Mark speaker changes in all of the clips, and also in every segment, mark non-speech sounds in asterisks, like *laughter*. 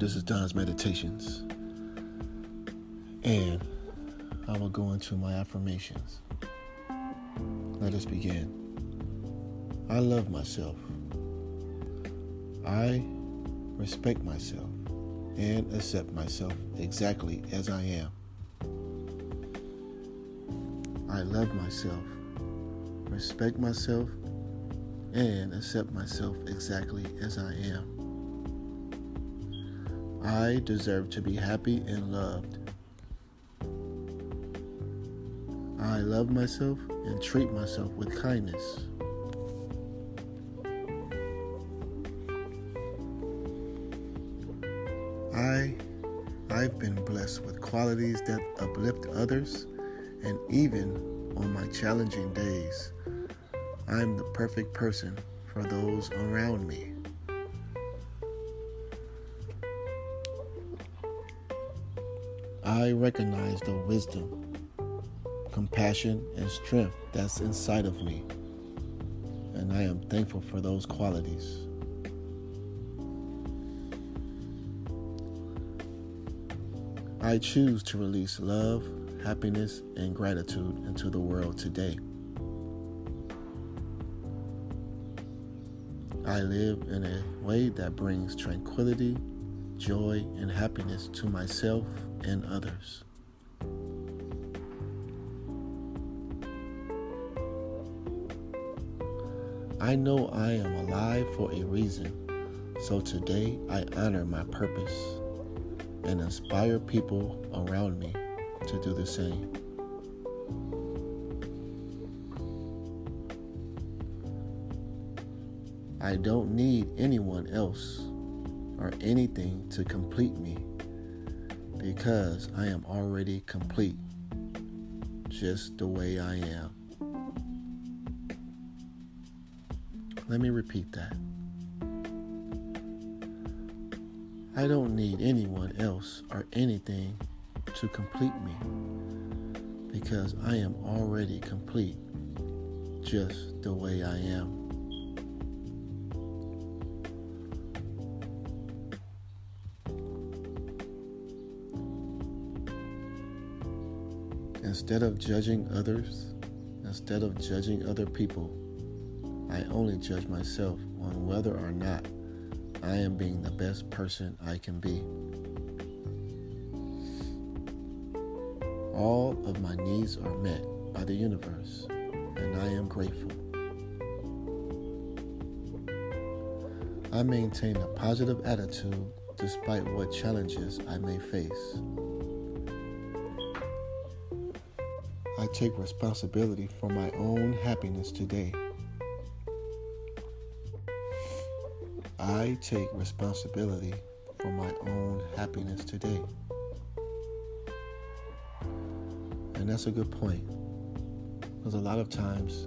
Speaker 1: this is Don's Meditations. And I will go into my affirmations. Let us begin. I love myself. I respect myself and accept myself exactly as I am. I love myself, respect myself, and accept myself exactly as I am. I deserve to be happy and loved. I love myself and treat myself with kindness. I I've been blessed with qualities that uplift others and even on my challenging days, I'm the perfect person for those around me. I recognize the wisdom, compassion, and strength that's inside of me, and I am thankful for those qualities. I choose to release love, happiness, and gratitude into the world today. I live in a way that brings tranquility, joy, and happiness to myself and others. I know I am alive for a reason, so today I honor my purpose and inspire people around me to do the same. I don't need anyone else or anything to complete me because I am already complete just the way I am. Let me repeat that. I don't need anyone else or anything to complete me because I am already complete just the way I am. Instead of judging others, instead of judging other people, I only judge myself on whether or not I am being the best person I can be. All of my needs are met by the universe, and I am grateful. I maintain a positive attitude despite what challenges I may face. I take responsibility for my own happiness today. I take responsibility for my own happiness today. And that's a good point. Because a lot of times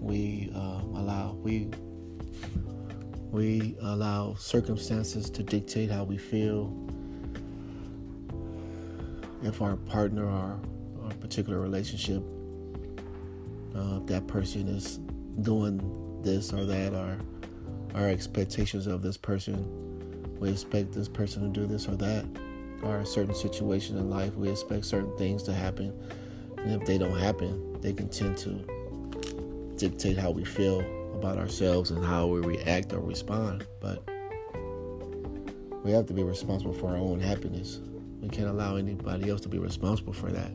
Speaker 1: we um, allow we we allow circumstances to dictate how we feel. If our partner or a particular relationship, uh, that person is doing this or that, or our expectations of this person, we expect this person to do this or that, or a certain situation in life, we expect certain things to happen, and if they don't happen, they can tend to dictate how we feel about ourselves and how we react or respond. But we have to be responsible for our own happiness. We can't allow anybody else to be responsible for that.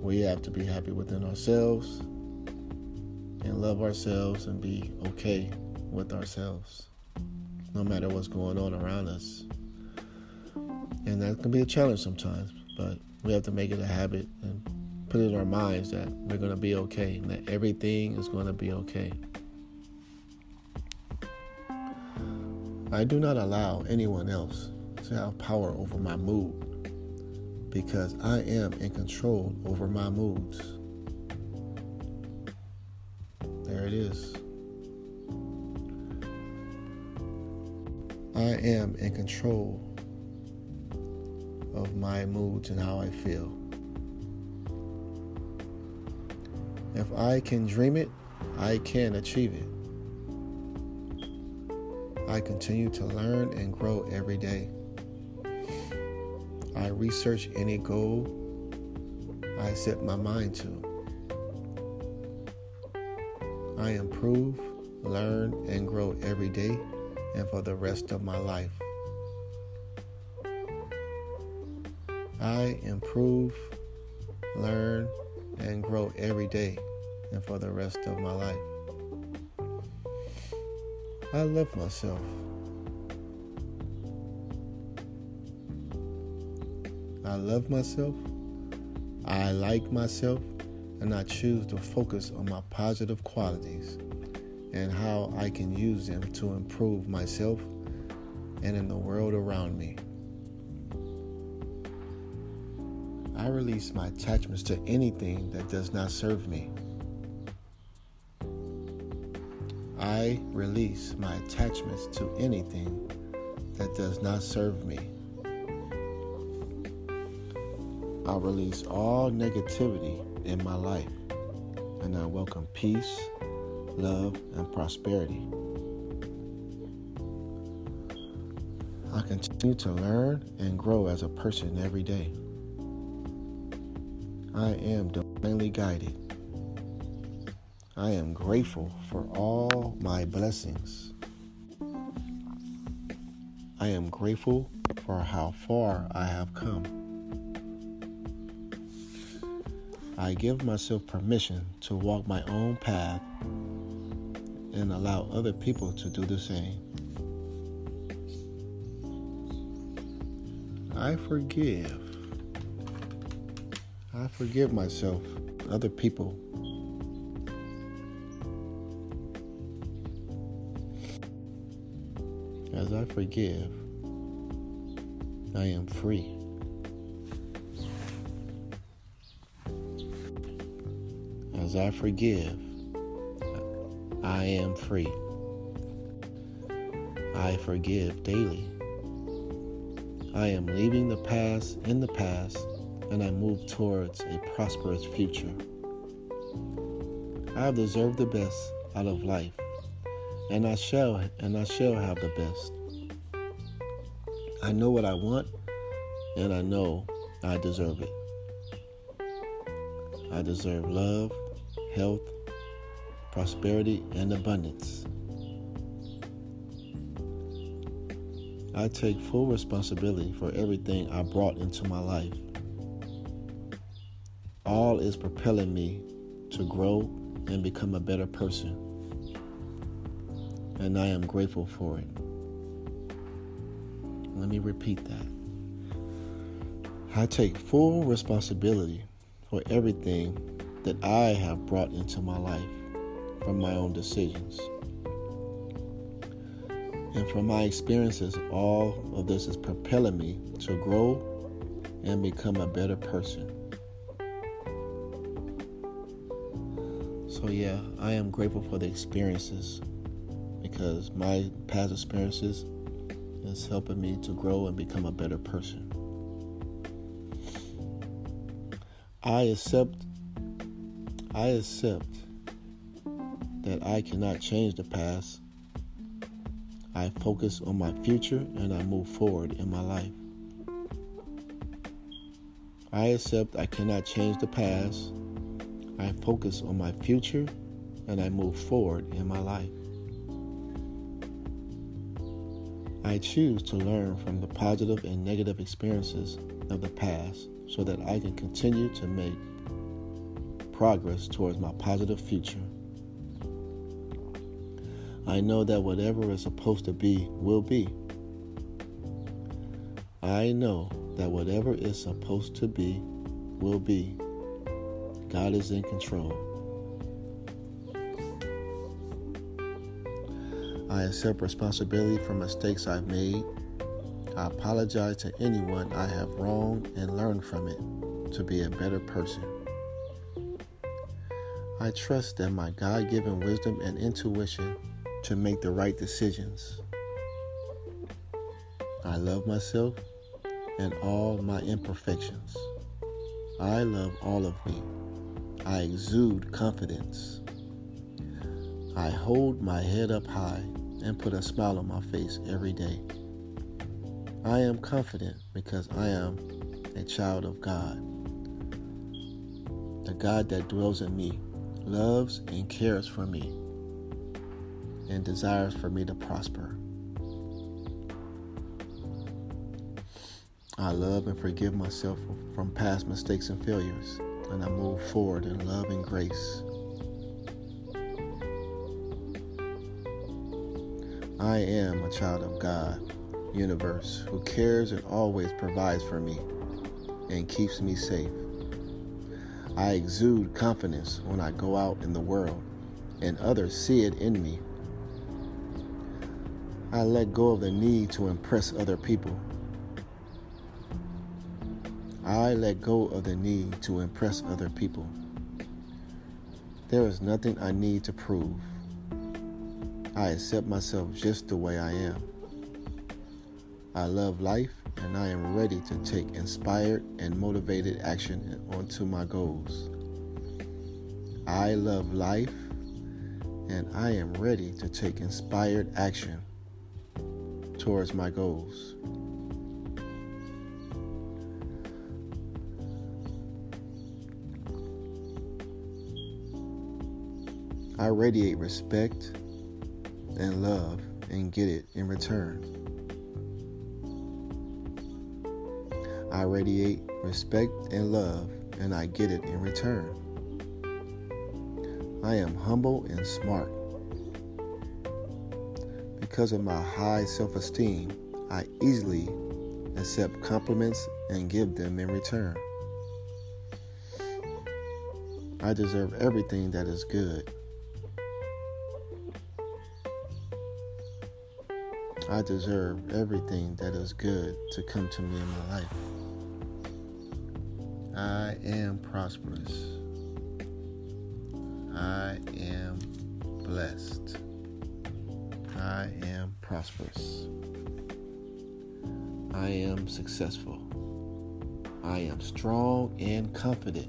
Speaker 1: We have to be happy within ourselves and love ourselves and be okay with ourselves, no matter what's going on around us. And that can be a challenge sometimes, but we have to make it a habit and put it in our minds that we're going to be okay and that everything is going to be okay. I do not allow anyone else to have power over my mood because I am in control over my moods. There it is. I am in control of my moods and how I feel. If I can dream it, I can achieve it. I continue to learn and grow every day. I research any goal I set my mind to. I improve, learn, and grow every day and for the rest of my life. I improve, learn, and grow every day and for the rest of my life. I love myself. I love myself. I like myself. And I choose to focus on my positive qualities and how I can use them to improve myself and in the world around me. I release my attachments to anything that does not serve me. I release my attachments to anything that does not serve me. I release all negativity in my life and I welcome peace, love, and prosperity. I continue to learn and grow as a person every day. I am divinely guided. I am grateful for all my blessings. I am grateful for how far I have come. I give myself permission to walk my own path and allow other people to do the same. I forgive. I forgive myself, other people. As I forgive, I am free. As I forgive, I am free. I forgive daily. I am leaving the past in the past and I move towards a prosperous future. I have deserved the best out of life, and I shall and I shall have the best. I know what I want, and I know I deserve it. I deserve love, health, prosperity, and abundance. I take full responsibility for everything I brought into my life. All is propelling me to grow and become a better person. And I am grateful for it. Let me repeat that. I take full responsibility for everything that I have brought into my life from my own decisions. And from my experiences, all of this is propelling me to grow and become a better person. So, yeah, I am grateful for the experiences because my past experiences is helping me to grow and become a better person. I accept I accept that I cannot change the past. I focus on my future and I move forward in my life. I accept I cannot change the past. I focus on my future and I move forward in my life. I choose to learn from the positive and negative experiences of the past so that I can continue to make progress towards my positive future. I know that whatever is supposed to be will be. I know that whatever is supposed to be will be. God is in control. I accept responsibility for mistakes I've made. I apologize to anyone I have wronged and learn from it to be a better person. I trust that my God given wisdom and intuition to make the right decisions. I love myself and all my imperfections. I love all of me. I exude confidence. I hold my head up high and put a smile on my face every day. I am confident because I am a child of God. The God that dwells in me loves and cares for me and desires for me to prosper. I love and forgive myself from past mistakes and failures, and I move forward in love and grace. I am a child of God, universe, who cares and always provides for me and keeps me safe. I exude confidence when I go out in the world and others see it in me. I let go of the need to impress other people. I let go of the need to impress other people. There is nothing I need to prove. I accept myself just the way I am. I love life and I am ready to take inspired and motivated action onto my goals. I love life and I am ready to take inspired action towards my goals. I radiate respect and love and get it in return. I radiate respect and love and I get it in return. I am humble and smart. Because of my high self esteem, I easily accept compliments and give them in return. I deserve everything that is good. I deserve everything that is good to come to me in my life. I am prosperous. I am blessed. I am prosperous. I am successful. I am strong and confident.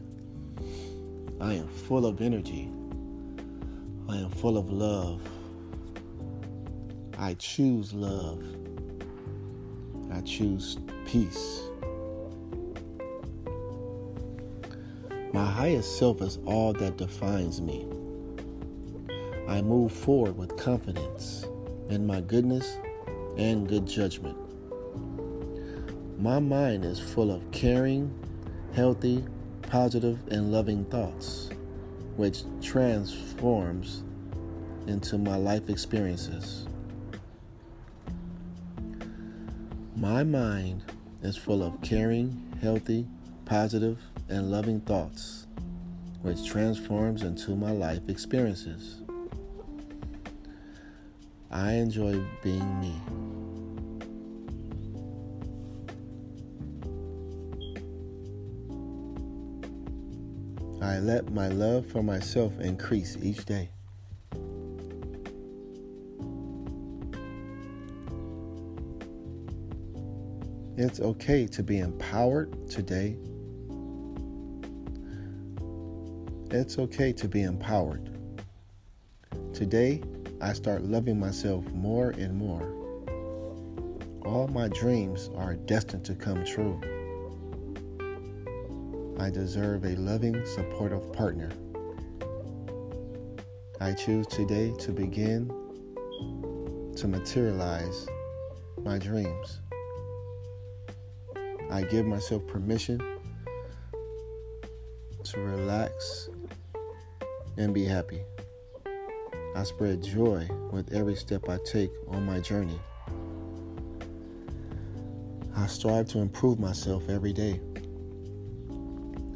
Speaker 1: I am full of energy. I am full of love. I choose love. I choose peace. My highest self is all that defines me. I move forward with confidence in my goodness and good judgment. My mind is full of caring, healthy, positive, and loving thoughts, which transforms into my life experiences. My mind is full of caring, healthy, positive, and loving thoughts, which transforms into my life experiences. I enjoy being me. I let my love for myself increase each day. It's okay to be empowered today It's okay to be empowered. Today, I start loving myself more and more. All my dreams are destined to come true. I deserve a loving, supportive partner. I choose today to begin to materialize my dreams. I give myself permission to relax and be happy. I spread joy with every step I take on my journey. I strive to improve myself every day.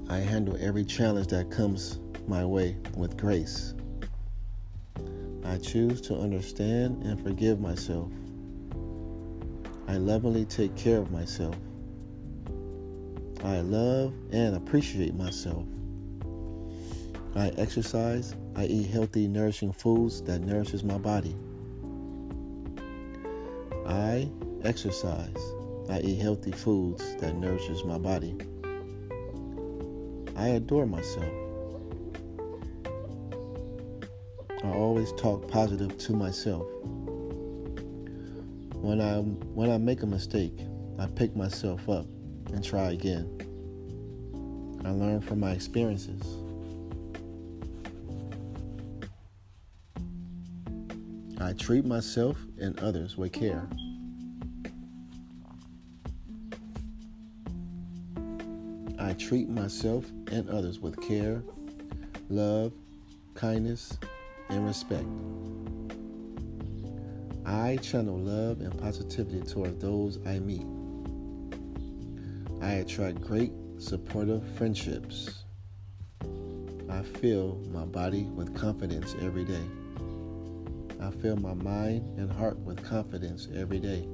Speaker 1: I handle every challenge that comes my way with grace. I choose to understand and forgive myself. I lovingly take care of myself. I love and appreciate myself. I exercise. I eat healthy, nourishing foods that nourishes my body. I exercise. I eat healthy foods that nourishes my body. I adore myself. I always talk positive to myself. When I when I make a mistake, I pick myself up and try again. I learn from my experiences. I treat myself and others with care. I treat myself and others with care, love, kindness, and respect. I channel love and positivity toward those I meet. I attract great, supportive friendships. I fill my body with confidence every day. I fill my mind and heart with confidence every day.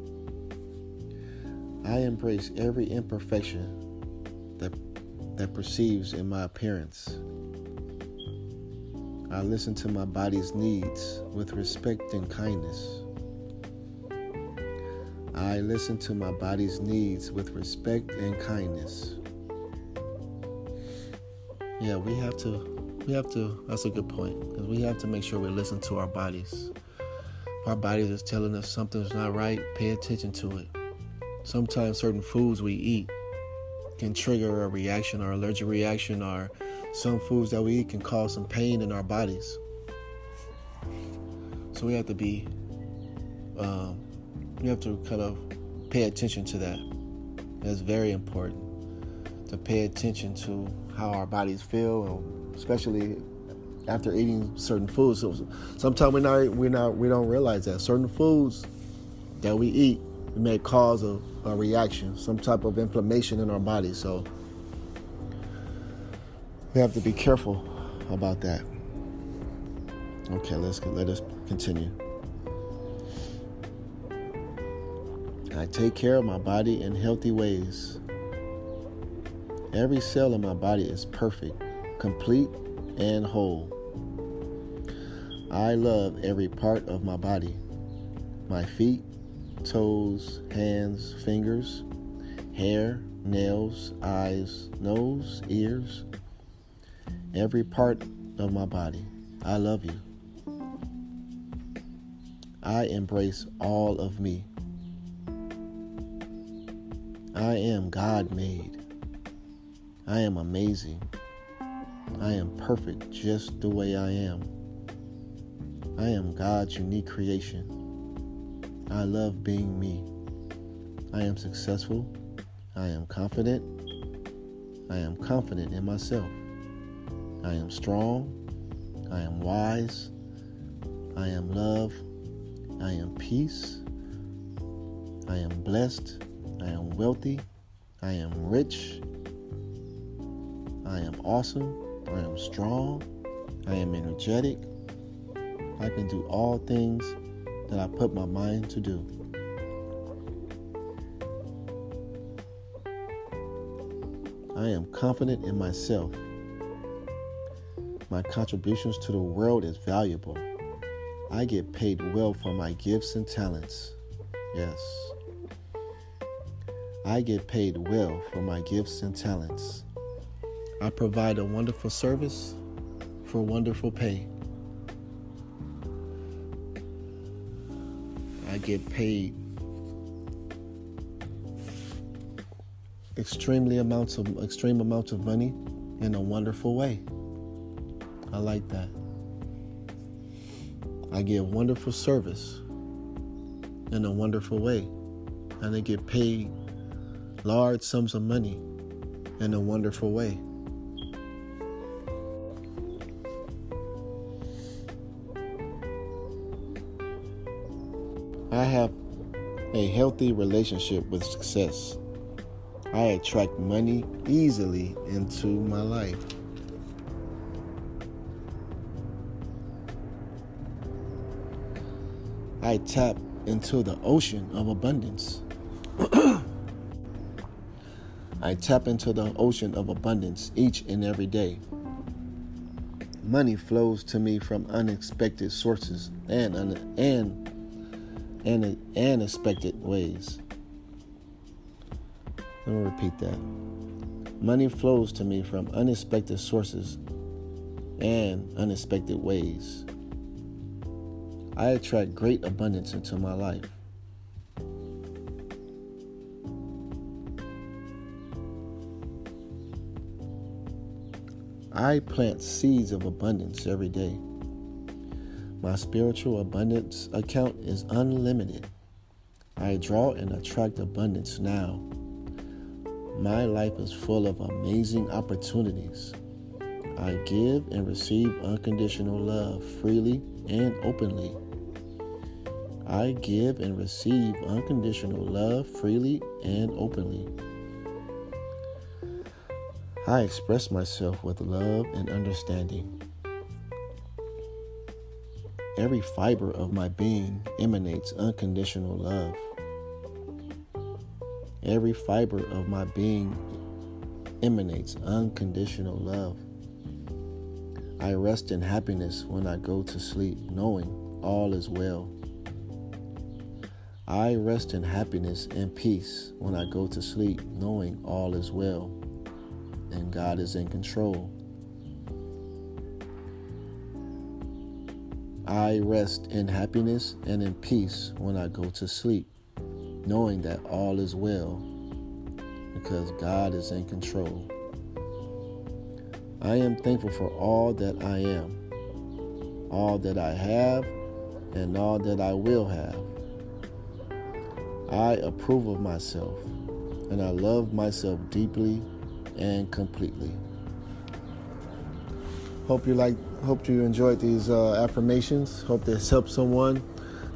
Speaker 1: I embrace every imperfection that, that perceives in my appearance. I listen to my body's needs with respect and kindness. I listen to my body's needs with respect and kindness. Yeah, we have to we have to that's a good point because we have to make sure we listen to our bodies. If our bodies is telling us something's not right, pay attention to it. Sometimes certain foods we eat can trigger a reaction or allergic reaction or some foods that we eat can cause some pain in our bodies. So we have to be um, you have to kind of pay attention to that. That's very important to pay attention to how our bodies feel, especially after eating certain foods. So sometimes we're not, we're not, we don't realize that certain foods that we eat may cause a, a reaction, some type of inflammation in our body. So we have to be careful about that. Okay, let's let us continue. I take care of my body in healthy ways. Every cell in my body is perfect, complete, and whole. I love every part of my body my feet, toes, hands, fingers, hair, nails, eyes, nose, ears, every part of my body. I love you. I embrace all of me. I am God made. I am amazing. I am perfect just the way I am. I am God's unique creation. I love being me. I am successful. I am confident. I am confident in myself. I am strong. I am wise. I am love. I am peace. I am blessed. I am wealthy. I am rich. I am awesome. I am strong. I am energetic. I can do all things that I put my mind to do. I am confident in myself. My contributions to the world is valuable. I get paid well for my gifts and talents. Yes. I get paid well for my gifts and talents. I provide a wonderful service for wonderful pay. Get paid extremely amounts of extreme amounts of money in a wonderful way. I like that. I give wonderful service in a wonderful way. And I get paid large sums of money in a wonderful way. I have a healthy relationship with success. I attract money easily into my life. I tap into the ocean of abundance. *clears throat* I tap into the ocean of abundance each and every day. Money flows to me from unexpected sources and and and, and expected ways. Let me repeat that. Money flows to me from unexpected sources and unexpected ways. I attract great abundance into my life. I plant seeds of abundance every day. My spiritual abundance account is unlimited. I draw and attract abundance now. My life is full of amazing opportunities. I give and receive unconditional love freely and openly. I give and receive unconditional love freely and openly. I express myself with love and understanding. Every fiber of my being emanates unconditional love. Every fiber of my being emanates unconditional love. I rest in happiness when I go to sleep, knowing all is well. I rest in happiness and peace when I go to sleep, knowing all is well and God is in control. I rest in happiness and in peace when I go to sleep, knowing that all is well because God is in control. I am thankful for all that I am, all that I have, and all that I will have. I approve of myself, and I love myself deeply and completely. Hope you like. Hope you enjoyed these uh, affirmations. Hope this helps someone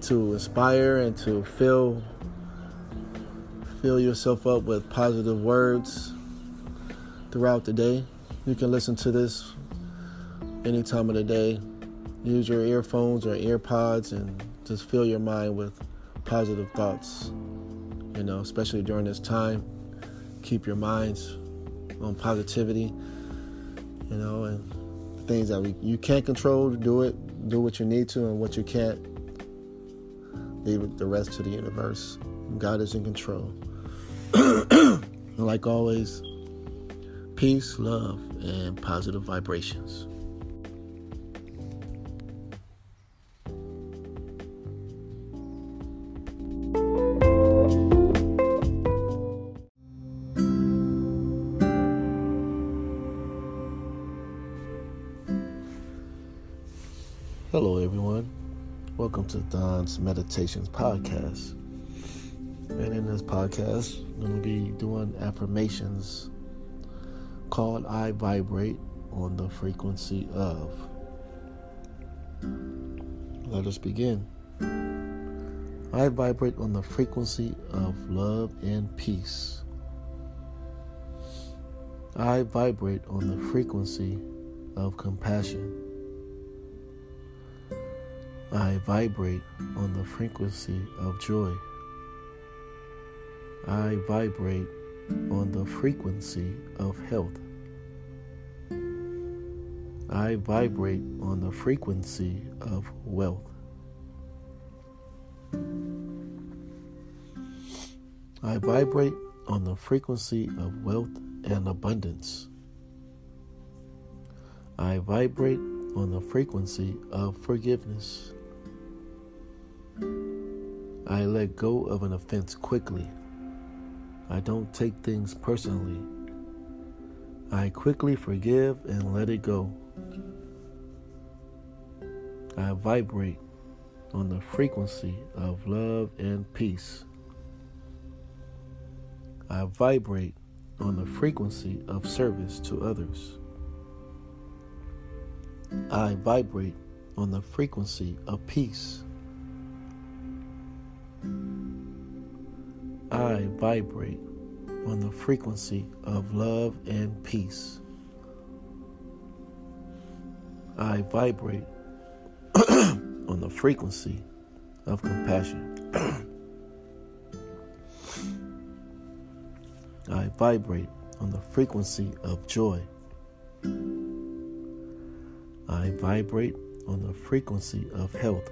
Speaker 1: to inspire and to fill fill yourself up with positive words throughout the day. You can listen to this any time of the day. Use your earphones or earpods and just fill your mind with positive thoughts. You know, especially during this time. Keep your minds on positivity. You know, and things that we, you can't control, do it. Do what you need to, and what you can't, leave the rest to the universe. God is in control. *clears throat* like always, peace, love, and positive vibrations. Meditations Podcast. And in this podcast, I'm going to be doing affirmations called I Vibrate on the Frequency of. Let us begin. I vibrate on the frequency of love and peace. I vibrate on the frequency of compassion. I vibrate on the frequency of joy. I vibrate on the frequency of health. I vibrate on the frequency of wealth. I vibrate on the frequency of wealth and abundance. I vibrate on the frequency of forgiveness. I let go of an offense quickly. I don't take things personally. I quickly forgive and let it go. I vibrate on the frequency of love and peace. I vibrate on the frequency of service to others. I vibrate on the frequency of peace. I vibrate on the frequency of love and peace. I vibrate *clears throat* on the frequency of compassion. *clears throat* I vibrate on the frequency of joy. I vibrate on the frequency of health.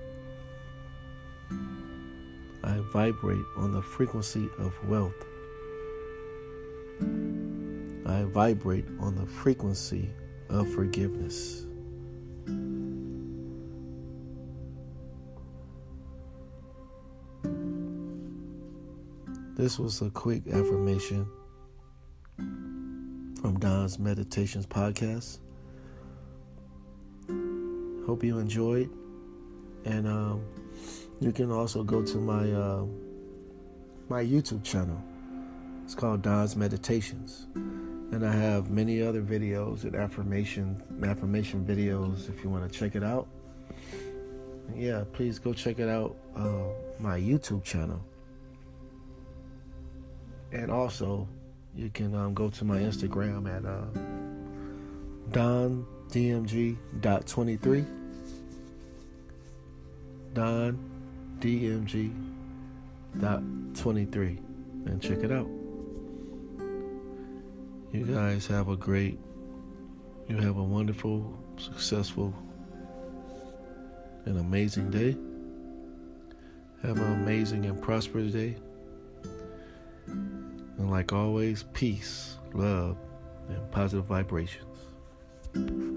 Speaker 1: I vibrate on the frequency of wealth. I vibrate on the frequency of forgiveness. This was a quick affirmation from Don's Meditations podcast. hope you enjoyed. And um, you can also go to my uh, my YouTube channel. It's called Don's Meditations, and I have many other videos and affirmation affirmation videos if you want to check it out. Yeah, please go check it out. Uh, my YouTube channel, and also you can um, go to my Instagram at uh, dondmg.23. Don DMG dot 23 and check it out. You guys have a great, you have a wonderful, successful, and amazing day. Have an amazing and prosperous day. And like always, peace, love, and positive vibrations.